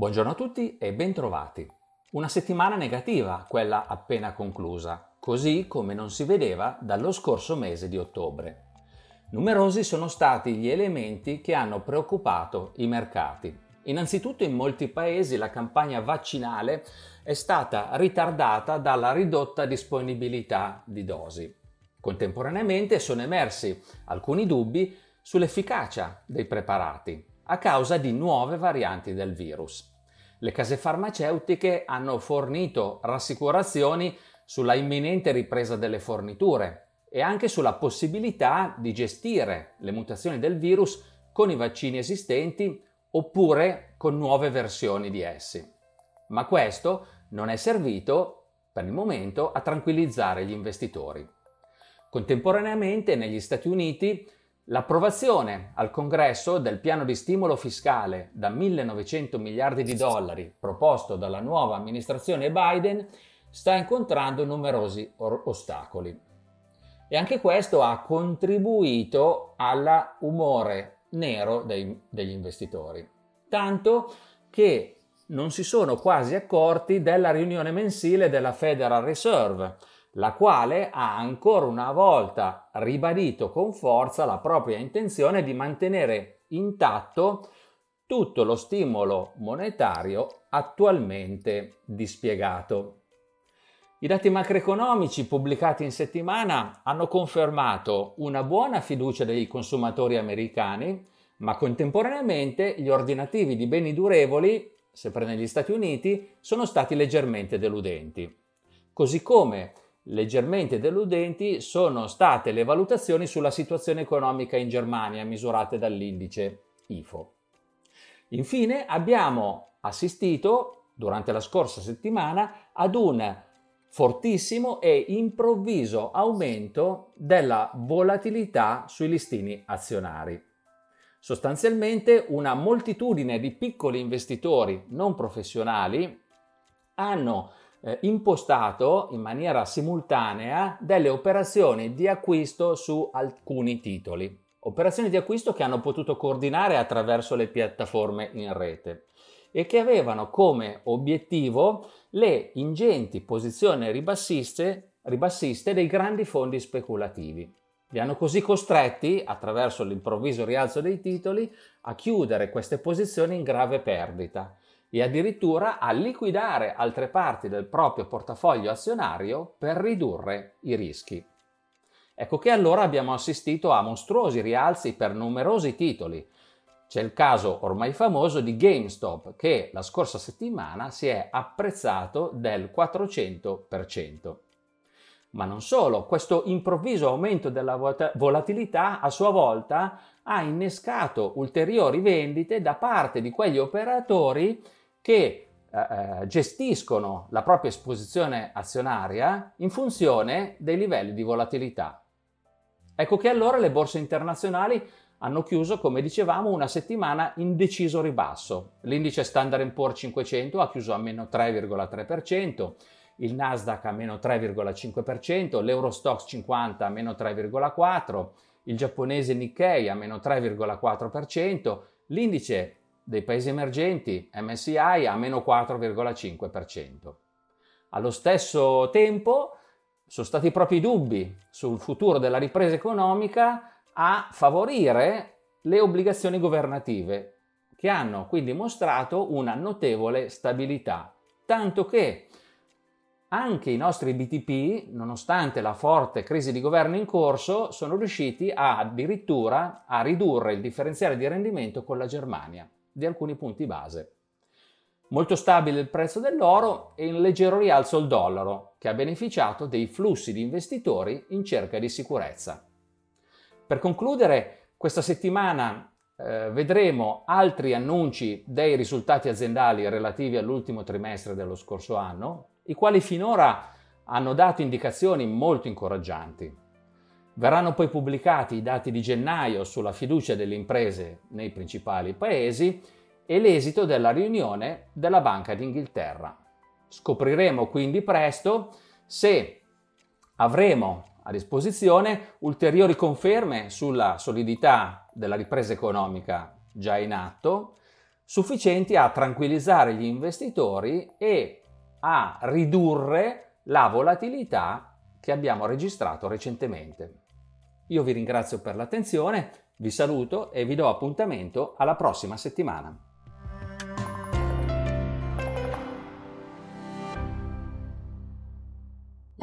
Buongiorno a tutti e bentrovati. Una settimana negativa, quella appena conclusa, così come non si vedeva dallo scorso mese di ottobre. Numerosi sono stati gli elementi che hanno preoccupato i mercati. Innanzitutto in molti paesi la campagna vaccinale è stata ritardata dalla ridotta disponibilità di dosi. Contemporaneamente sono emersi alcuni dubbi sull'efficacia dei preparati a causa di nuove varianti del virus. Le case farmaceutiche hanno fornito rassicurazioni sulla imminente ripresa delle forniture e anche sulla possibilità di gestire le mutazioni del virus con i vaccini esistenti oppure con nuove versioni di essi. Ma questo non è servito per il momento a tranquillizzare gli investitori. Contemporaneamente negli Stati Uniti L'approvazione al Congresso del piano di stimolo fiscale da 1.900 miliardi di dollari proposto dalla nuova amministrazione Biden sta incontrando numerosi or- ostacoli. E anche questo ha contribuito all'umore nero dei, degli investitori. Tanto che non si sono quasi accorti della riunione mensile della Federal Reserve, la quale ha ancora una volta ribadito con forza la propria intenzione di mantenere intatto tutto lo stimolo monetario attualmente dispiegato. I dati macroeconomici pubblicati in settimana hanno confermato una buona fiducia dei consumatori americani, ma contemporaneamente gli ordinativi di beni durevoli, sempre negli Stati Uniti, sono stati leggermente deludenti. Così come Leggermente deludenti sono state le valutazioni sulla situazione economica in Germania misurate dall'indice IFO. Infine abbiamo assistito durante la scorsa settimana ad un fortissimo e improvviso aumento della volatilità sui listini azionari. Sostanzialmente una moltitudine di piccoli investitori non professionali hanno eh, impostato in maniera simultanea delle operazioni di acquisto su alcuni titoli. Operazioni di acquisto che hanno potuto coordinare attraverso le piattaforme in rete e che avevano come obiettivo le ingenti posizioni ribassiste, ribassiste dei grandi fondi speculativi. Li hanno così costretti, attraverso l'improvviso rialzo dei titoli, a chiudere queste posizioni in grave perdita e addirittura a liquidare altre parti del proprio portafoglio azionario per ridurre i rischi. Ecco che allora abbiamo assistito a mostruosi rialzi per numerosi titoli. C'è il caso ormai famoso di GameStop che la scorsa settimana si è apprezzato del 400%. Ma non solo, questo improvviso aumento della volatilità a sua volta ha innescato ulteriori vendite da parte di quegli operatori che eh, eh, gestiscono la propria esposizione azionaria in funzione dei livelli di volatilità. Ecco che allora le borse internazionali hanno chiuso, come dicevamo, una settimana in deciso ribasso. L'indice Standard Poor's 500 ha chiuso a meno 3,3%, il Nasdaq a meno 3,5%, l'Eurostox 50 a meno 3,4%, il giapponese Nikkei a meno 3,4%, l'indice dei paesi emergenti MSI a meno 4,5%. Allo stesso tempo sono stati proprio i dubbi sul futuro della ripresa economica a favorire le obbligazioni governative, che hanno quindi mostrato una notevole stabilità, tanto che anche i nostri BTP, nonostante la forte crisi di governo in corso, sono riusciti a, addirittura a ridurre il differenziale di rendimento con la Germania di alcuni punti base. Molto stabile il prezzo dell'oro e in leggero rialzo il dollaro, che ha beneficiato dei flussi di investitori in cerca di sicurezza. Per concludere, questa settimana eh, vedremo altri annunci dei risultati aziendali relativi all'ultimo trimestre dello scorso anno, i quali finora hanno dato indicazioni molto incoraggianti. Verranno poi pubblicati i dati di gennaio sulla fiducia delle imprese nei principali paesi e l'esito della riunione della Banca d'Inghilterra. Scopriremo quindi presto se avremo a disposizione ulteriori conferme sulla solidità della ripresa economica già in atto, sufficienti a tranquillizzare gli investitori e a ridurre la volatilità che abbiamo registrato recentemente. Io vi ringrazio per l'attenzione, vi saluto e vi do appuntamento alla prossima settimana.